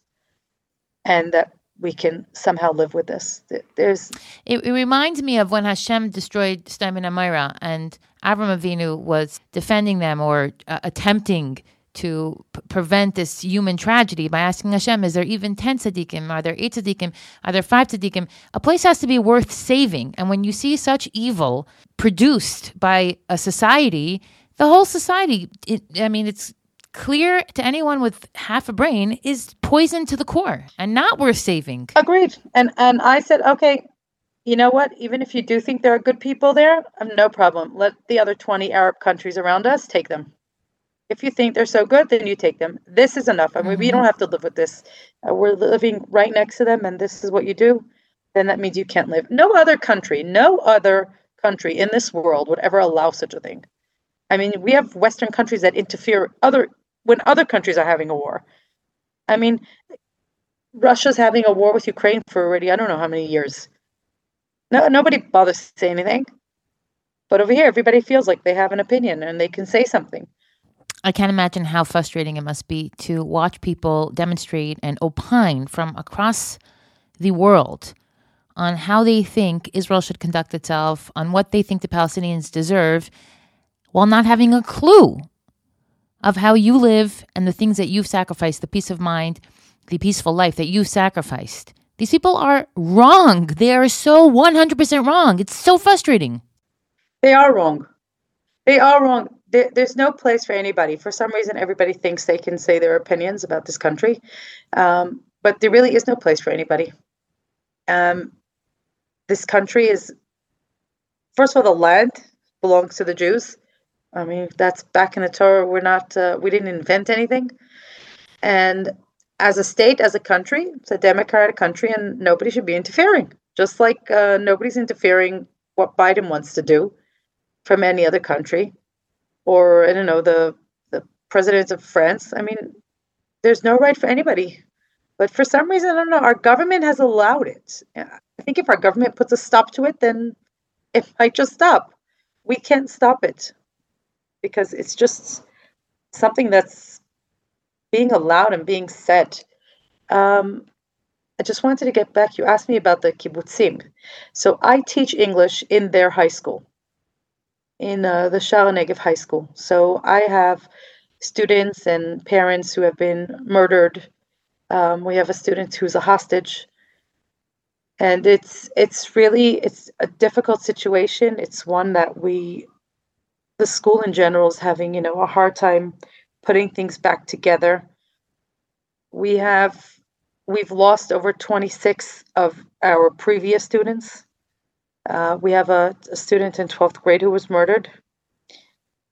and that we can somehow live with this. There's. It, it reminds me of when Hashem destroyed Sodom and Amorah, and Avram Avinu was defending them or uh, attempting to p- prevent this human tragedy by asking Hashem, is there even 10 tzaddikim? Are there 8 tzaddikim? Are there 5 tzaddikim? A place has to be worth saving. And when you see such evil produced by a society, the whole society, it, I mean, it's clear to anyone with half a brain, is poison to the core and not worth saving. Agreed. And and I said, okay, you know what? Even if you do think there are good people there, um, no problem. Let the other 20 Arab countries around us take them. If you think they're so good, then you take them. This is enough. I mean, we don't have to live with this. Uh, we're living right next to them, and this is what you do. Then that means you can't live. No other country, no other country in this world would ever allow such a thing. I mean, we have Western countries that interfere other when other countries are having a war. I mean, Russia's having a war with Ukraine for already I don't know how many years. No, nobody bothers to say anything. But over here, everybody feels like they have an opinion and they can say something. I can't imagine how frustrating it must be to watch people demonstrate and opine from across the world on how they think Israel should conduct itself, on what they think the Palestinians deserve, while not having a clue of how you live and the things that you've sacrificed, the peace of mind, the peaceful life that you've sacrificed. These people are wrong. They are so 100% wrong. It's so frustrating. They are wrong. They are wrong. There, there's no place for anybody. For some reason, everybody thinks they can say their opinions about this country, um, but there really is no place for anybody. Um, this country is, first of all, the land belongs to the Jews. I mean, that's back in the Torah. We're not, uh, we didn't invent anything. And as a state, as a country, it's a democratic country, and nobody should be interfering. Just like uh, nobody's interfering what Biden wants to do from any other country, or I don't know the the president of France. I mean, there's no right for anybody. But for some reason, I don't know. Our government has allowed it. I think if our government puts a stop to it, then it might just stop. We can't stop it because it's just something that's being allowed and being said. Um, I just wanted to get back. You asked me about the kibbutzim. So I teach English in their high school, in uh, the HaNegev High School. So I have students and parents who have been murdered. Um, we have a student who's a hostage, and it's it's really it's a difficult situation. It's one that we, the school in general, is having you know a hard time putting things back together. We have we've lost over 26 of our previous students. Uh, we have a, a, student in 12th grade who was murdered.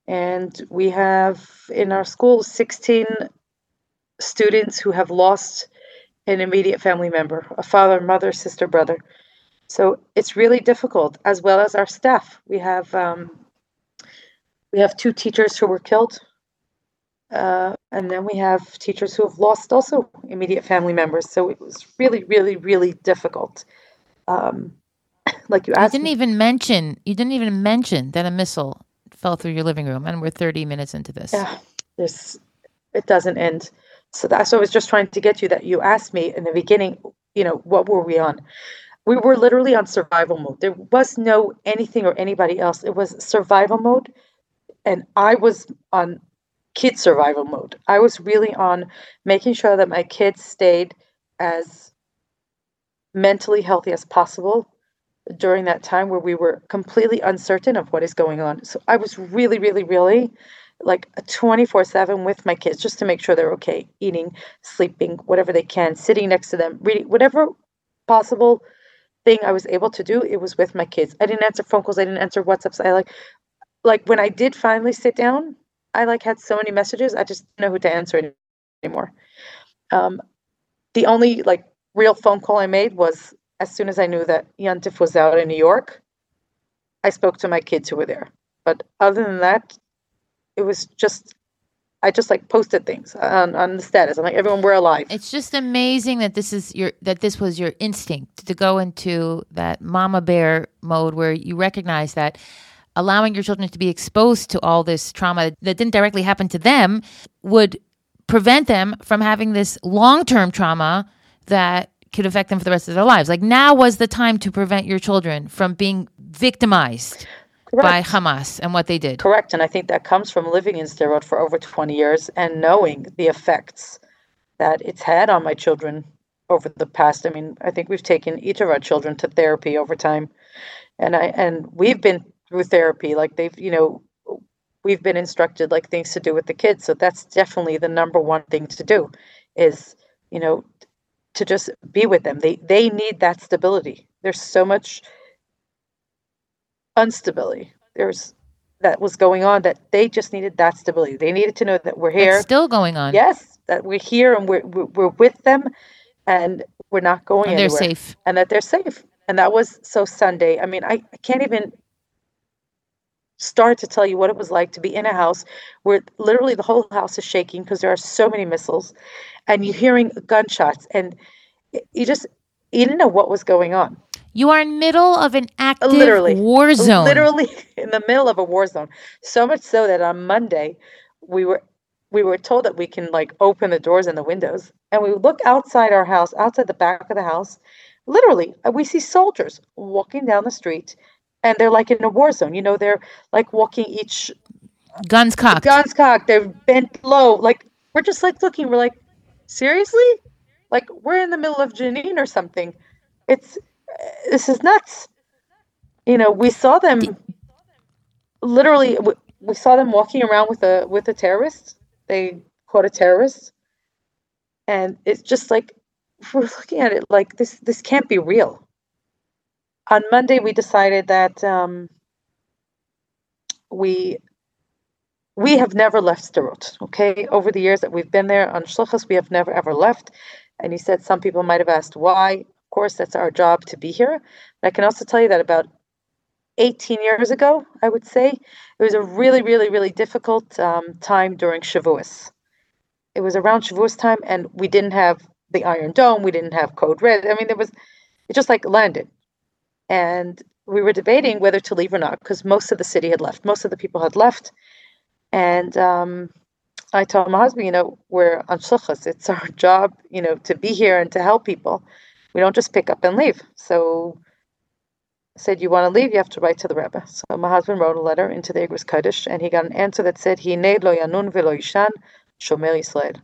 And we have in our school 16 students who have lost an immediate family member a father, mother, sister, brother. So it's really difficult, as well as our staff. We have um, we have two teachers who were killed uh, and then we have teachers who have lost also immediate family members. So it was really, really, really difficult. Um, (coughs) like you asked, you didn't me. even mention you didn't even mention that a missile fell through your living room, and we're thirty minutes into this. Yeah, this it doesn't end. So that's what I was just trying to get you. That you asked me in the beginning. You know, what were we on? We were literally on survival mode. There was no anything or anybody else. It was survival mode, and I was on kid survival mode. I was really on making sure that my kids stayed as mentally healthy as possible during that time where we were completely uncertain of what is going on. So I was really, really, really like 24 7 with my kids just to make sure they're okay, eating, sleeping, whatever they can, sitting next to them, reading, whatever possible thing I was able to do, it was with my kids. I didn't answer phone calls, I didn't answer WhatsApps. I like, like when I did finally sit down I like had so many messages, I just didn't know who to answer anymore. Um, the only like real phone call I made was as soon as I knew that Yantif was out in New York. I spoke to my kids who were there, but other than that, it was just I just like posted things on, on the status. I'm like, everyone, we're alive. It's just amazing that this is your that this was your instinct to go into that mama bear mode where you recognize that allowing your children to be exposed to all this trauma that didn't directly happen to them would prevent them from having this long-term trauma that could affect them for the rest of their lives. Like now was the time to prevent your children from being victimized by Hamas and what they did. Correct. And I think that comes from living in Sderot for over 20 years and knowing the effects that it's had on my children over the past. I mean, I think we've taken each of our children to therapy over time. And I and we've been through therapy. Like they've, you know, we've been instructed like things to do with the kids. So that's definitely the number one thing to do is, you know, to just be with them. They they need that stability. There's so much instability. There's that was going on that they just needed that stability. They needed to know that we're here. It's still going on. Yes, that we're here and we're we're, we're with them, and we're not going and anywhere. They're safe, and that they're safe. And that was so Sunday. I mean, I, I can't even start to tell you what it was like to be in a house where literally the whole house is shaking because there are so many missiles, and you're hearing gunshots, and you just you didn't know what was going on. You are in middle of an active literally war zone. Literally (laughs) in the middle of a war zone. So much so that on Monday we were we were told that we can like open the doors and the windows and we look outside our house, outside the back of the house. Literally, uh, we see soldiers walking down the street and they're like in a war zone. You know, they're like walking each guns cocked. Guns cocked. They're bent low. Like we're just like looking. We're like, seriously? Like we're in the middle of Jenin or something. It's uh, this is nuts. You know, we saw them literally. We, we saw them walking around with a with a terrorist. They caught a terrorist, and it's just like (laughs) we're looking at it like this. This can't be real. On Monday, we decided that um, we we have never left Sderot. Okay, over the years that we've been there on Shlichus, we have never ever left. And he said some people might have asked why Of course, that's our job to be here. But I can also tell you that about 18 years ago, I would say, it was a really, really, really difficult um, time during Shavuos. It was around Shavuos time, and we didn't have the Iron Dome, we didn't have Code Red. I mean, there was, it just like landed. And we were debating whether to leave or not because most of the city had left, most of the people had left. And um, I told my husband, you know, we're on shlichus. It's (laughs) our job, you know, to be here and to help people we don't just pick up and leave. So I said, you want to leave, you have to write to the Rebbe. So my husband wrote a letter into the Igros Kodesh, and he got an answer that said, Hine lo yanun velo yishan shomer Yisrael.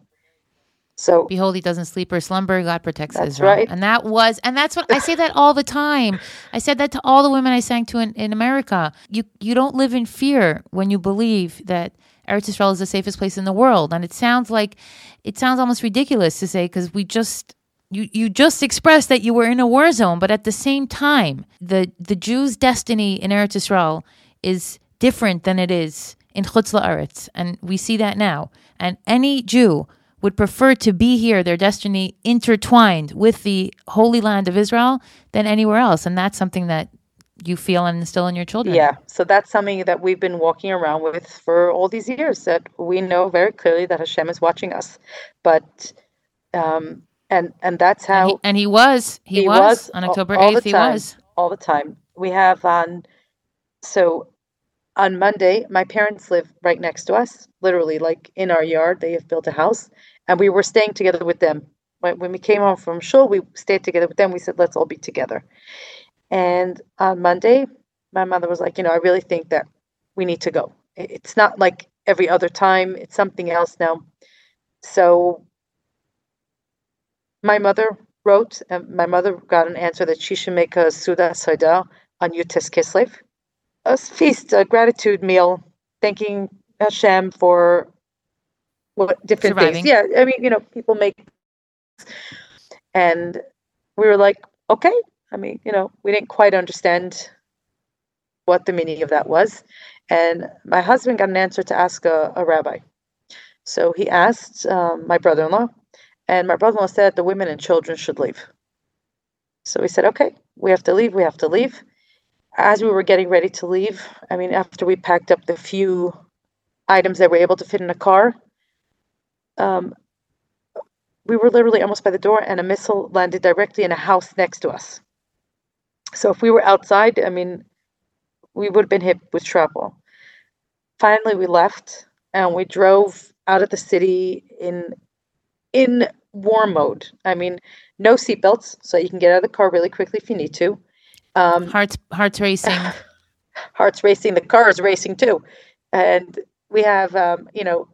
So behold, he doesn't sleep or slumber. God protects that's Israel. Right. And that was, and that's what I say that all the time. I said that to all the women I sang to in, in America. You you don't live in fear when you believe that Eretz Israel is the safest place in the world. And it sounds like, it sounds almost ridiculous to say because we just you, you just expressed that you were in a war zone, but at the same time, the, the Jews' destiny in Eretz Israel is different than it is in Chutz La'aretz. And we see that now. And any Jew would prefer to be here, their destiny intertwined with the Holy Land of Israel, than anywhere else. And that's something that you feel and instill in your children. Yeah. So that's something that we've been walking around with for all these years that we know very clearly that Hashem is watching us. But um, and and that's how and he, and he was he, he was, was, on October all, 8th he was all the time we have on so on Monday my parents live right next to us literally like in our yard. They have built a house and we were staying together with them. When, when we came home from shul we stayed together with them. We said let's all be together. And on Monday my mother was like you know I really think that we need to go. It's not like every other time. It's something else now. So my mother wrote, and my mother got an answer that she should make a Suda Saida on Yud Tes Kislev, a feast, a gratitude meal, thanking Hashem for what different Surviving. things. Yeah, I mean, you know, people make, and we were like, okay. I mean, you know, we didn't quite understand what the meaning of that was, and my husband got an answer to ask a, a rabbi. So he asked um, my brother-in-law, and my brother in law said the women and children should leave. So we said, okay, we have to leave, we have to leave. As we were getting ready to leave, I mean, after we packed up the few items that were able to fit in a car, um, we were literally almost by the door, and a missile landed directly in a house next to us. So if we were outside, I mean, we would have been hit with shrapnel. Finally, we left and we drove out of the city in in war mode. I mean, no seatbelts, so you can get out of the car really quickly if you need to. Um, hearts, hearts racing. (laughs) heart's racing, the car is racing too. And we have, um, you know,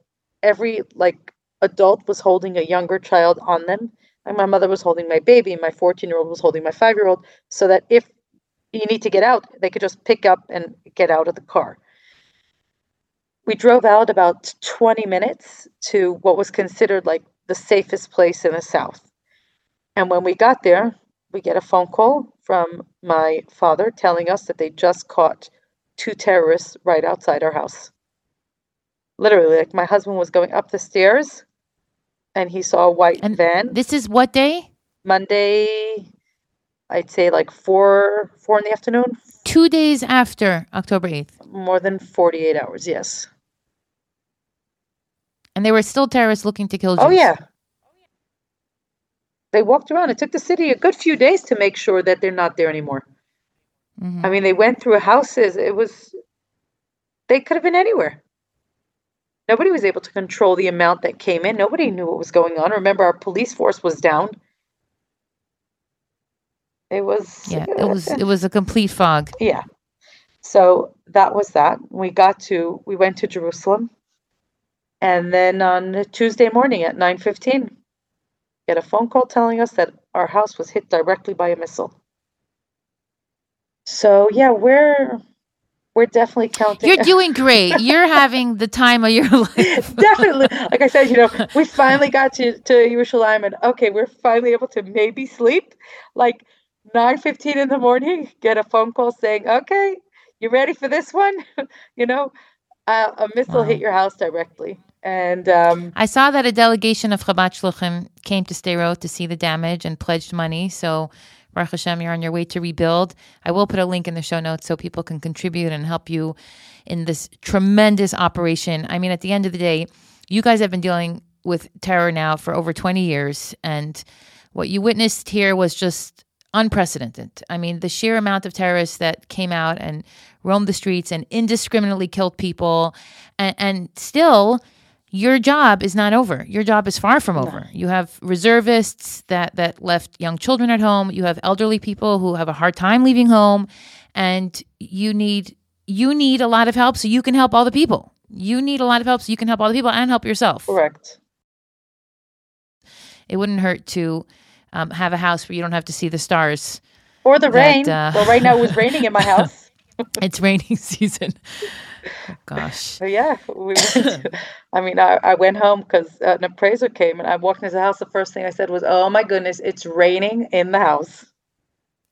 every like adult was holding a younger child on them. And my mother was holding my baby, my 14 year old was holding my five year old, so that if you need to get out, they could just pick up and get out of the car. We drove out about 20 minutes to what was considered like the safest place in the South. And when we got there, we get a phone call from my father telling us that they just caught two terrorists right outside our house. Literally, like my husband was going up the stairs and he saw a white And van. This is what day? Monday, I'd say like four four in the afternoon, Two days after October 8th. more than 48 hours, yes. And they were still terrorists looking to kill oh, Jews. Oh yeah. They walked around. It took the city a good few days to make sure that they're not there anymore. Mhm. I mean, they went through houses. It was they could have been anywhere. Nobody was able to control the amount that came in. Nobody knew what was going on. Remember, our police force was down. It was Yeah, it was it was a complete fog. Yeah. So that was that. We got to we went to Jerusalem. And then on Tuesday morning at 9:15, get a phone call telling us that our house was hit directly by a missile. So, yeah, we're we're definitely counting You're doing great. You're (laughs) having the time of your life. Definitely. Like I said, you know, we finally got to to Yerushalayim and okay, we're finally able to maybe sleep. Like 9:15 in the morning, get a phone call saying, "Okay, you ready for this one?" (laughs) you know, uh, a missile hit your house directly. And um I saw that a delegation of Chabad Shluchim came to Sderot to see the damage and pledged money. So, Baruch Hashem, you're on your way to rebuild. I will put a link in the show notes so people can contribute and help you in this tremendous operation. I mean, at the end of the day, you guys have been dealing with terror now for over 20 years. And what you witnessed here was just unprecedented. I mean, the sheer amount of terrorists that came out and roamed the streets and indiscriminately killed people, and, and still, your job is not over. Your job is far from over. You have reservists that that left young children at home. You have elderly people who have a hard time leaving home, and you need you need a lot of help so you can help all the people. You need a lot of help so you can help all the people and help yourself. correct. It wouldn't hurt to um, have a house where you don't have to see the stars. Or the That, rain. uh, well, right now it was raining in my (laughs) house. It's raining (laughs) season. Gosh. So yeah, we went (laughs) I mean, I, I went home because uh, an appraiser came and I walked into the house. The first thing I said was, "Oh my goodness, it's raining in the house."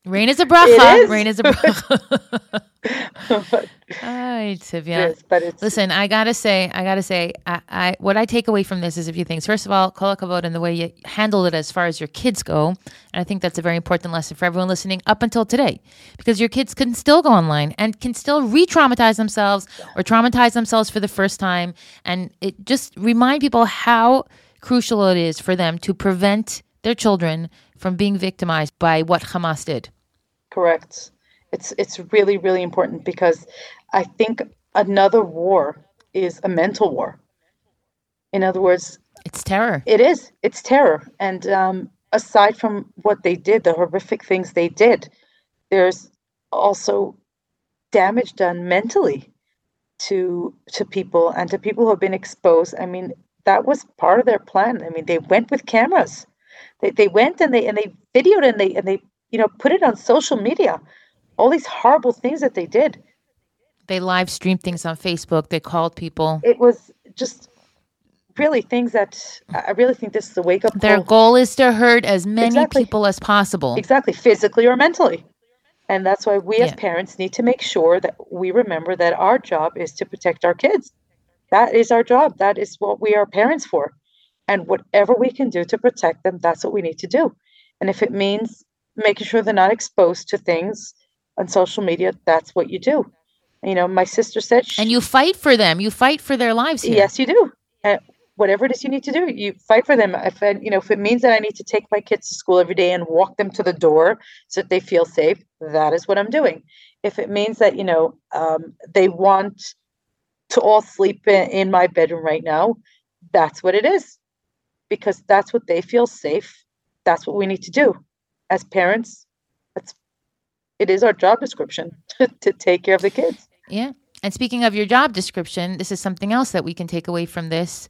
Rain is a bracha. Rain is a bracha. (laughs) (laughs) (laughs) but, Tivya. yes, but it's Listen, I gotta say, I gotta say, I, I what I take away from this is a few things. First of all, kol hakavod and the way you handle it as far as your kids go, and I think that's a very important lesson for everyone listening up until today, because your kids can still go online and can still re-traumatize themselves or traumatize themselves for the first time, and it just remind people how crucial it is for them to prevent their children from being victimized by what Hamas did. Correct. It's it's really really important because I think another war is a mental war. In other words, It's terror. it is it's terror, and um, aside from what they did, the horrific things they did, there's also damage done mentally to to people and to people who have been exposed. I mean, that was part of their plan. I mean, they went with cameras. They they went and they and they videoed and they and they you know put it on social media. All these horrible things that they did. They live streamed things on Facebook. They called people. It was just really things that I really think this is a wake up Their call. goal is to hurt as many Exactly. people as possible. Exactly, physically or mentally. And that's why we as parents need to make sure that we remember that our job is to protect our kids. That is our job. That is what we are parents for. And whatever we can do to protect them, that's what we need to do. And if it means making sure they're not exposed to things on social media, that's what you do. You know, my sister said, she, And you fight for them. You fight for their lives here. Yes, you do. And whatever it is you need to do, you fight for them. If I, you know, if it means that I need to take my kids to school every day and walk them to the door so that they feel safe, that is what I'm doing. If it means that you know um, they want to all sleep in, in my bedroom right now, that's what it is, because that's what they feel safe. That's what we need to do as parents. It is our job description (laughs) to, to take care of the kids. Yeah. And speaking of your job description, this is something else that we can take away from this.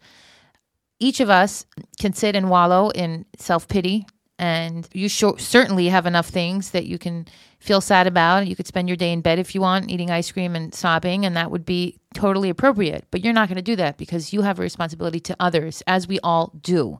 Each of us can sit and wallow in self pity, and you sure, certainly have enough things that you can feel sad about. You could spend your day in bed if you want, eating ice cream and sobbing, and that would be totally appropriate. But you're not going to do that because you have a responsibility to others, as we all do.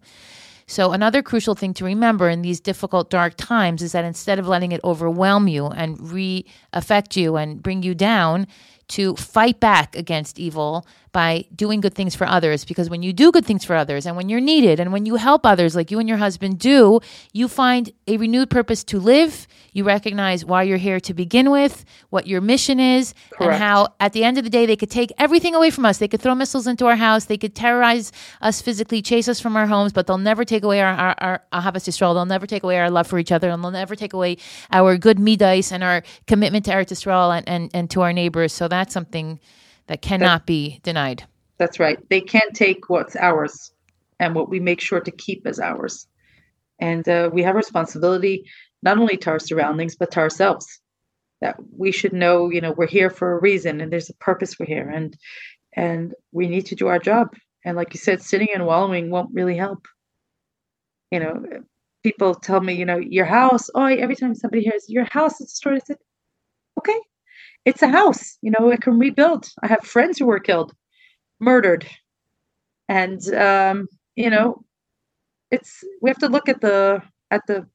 So, another crucial thing to remember in these difficult, dark times is that instead of letting it overwhelm you and re affect you and bring you down, to fight back against evil by doing good things for others. Because when you do good things for others and when you're needed and when you help others, like you and your husband do, you find a renewed purpose to live. You recognize why you're here to begin with, what your mission is, Correct. and how at the end of the day, they could take everything away from us. They could throw missiles into our house, they could terrorize us physically, chase us from our homes, but they'll never take away our, our, our Yisrael. They'll never take away our love for each other, and they'll never take away our good midas and our commitment to Eretz Yisrael and, and, and to our neighbors. So that's something that cannot be denied. That's right. They can't take what's ours and what we make sure to keep as ours. And uh, we have a responsibility not only to our surroundings, but to ourselves. That we should know, you know, we're here for a reason and there's a purpose we're here. And and we need to do our job. And like you said, sitting and wallowing won't really help. You know, people tell me, you know, your house, oh, every time somebody hears your house is destroyed, I said, okay, it's a house, you know, it can rebuild. I have friends who were killed murdered. And um, you know it's we have to look at the at the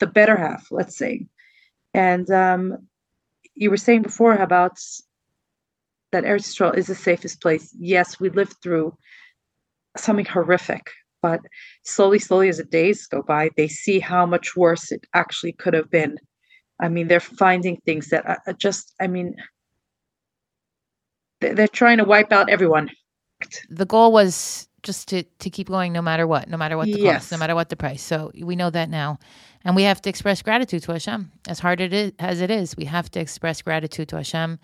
the better half let's say. And um, you were saying before about that Eretz Yisrael is the safest place. Yes we lived through something horrific but slowly slowly as the days go by they see how much worse it actually could have been i mean they're finding things that are just i mean they're trying to wipe out everyone. The goal was just to, to keep going no matter what, no matter what the Yes. cost, no matter what the price. So we know that now. And we have to express gratitude to Hashem. As hard it is, as it is, we have to express gratitude to Hashem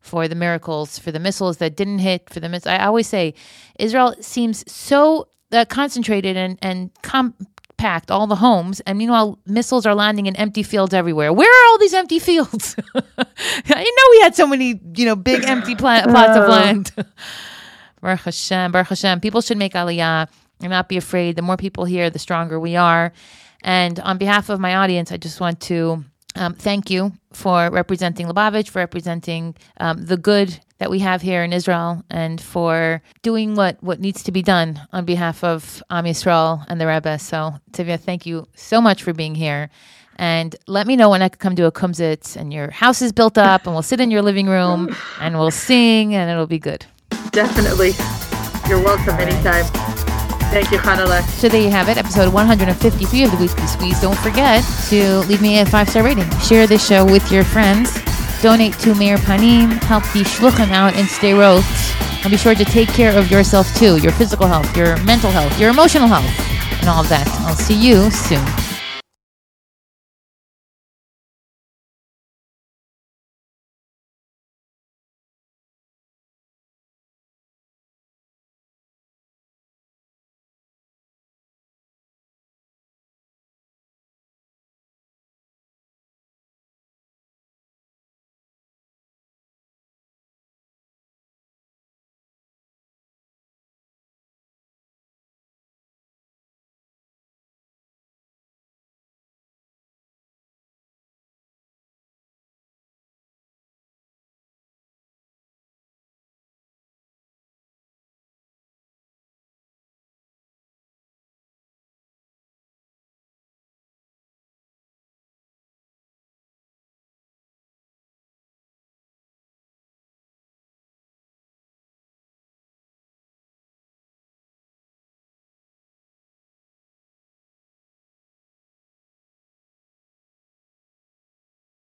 for the miracles, for the missiles that didn't hit, for the miss. I always say Israel seems so uh, concentrated and, and compact, all the homes, and meanwhile, missiles are landing in empty fields everywhere. Where are all these empty fields? (laughs) I know we had so many, you know, big empty pla- plots of land. (laughs) Baruch Hashem, Baruch Hashem. People should make aliyah and not be afraid. The more people here, the stronger we are. And on behalf of my audience, I just want to um, thank you for representing Lubavitch, for representing um, the good that we have here in Israel, and for doing what, what needs to be done on behalf of Am Yisrael and the Rebbe. So, Tivya, thank you so much for being here. And let me know when I could come to a kumzitz and your house is built up, and we'll sit in your living room and we'll sing, and it'll be good. Definitely. You're welcome anytime. Thank you, Hanaleh. So there you have it, episode 153 of the Weekly Squeeze. Don't forget to leave me a five star rating. Share this show with your friends. Donate to Meir Panim. Help the shluchim out and stay Sderot. And be sure to take care of yourself too your physical health, your mental health, your emotional health, and all of that. I'll see you soon.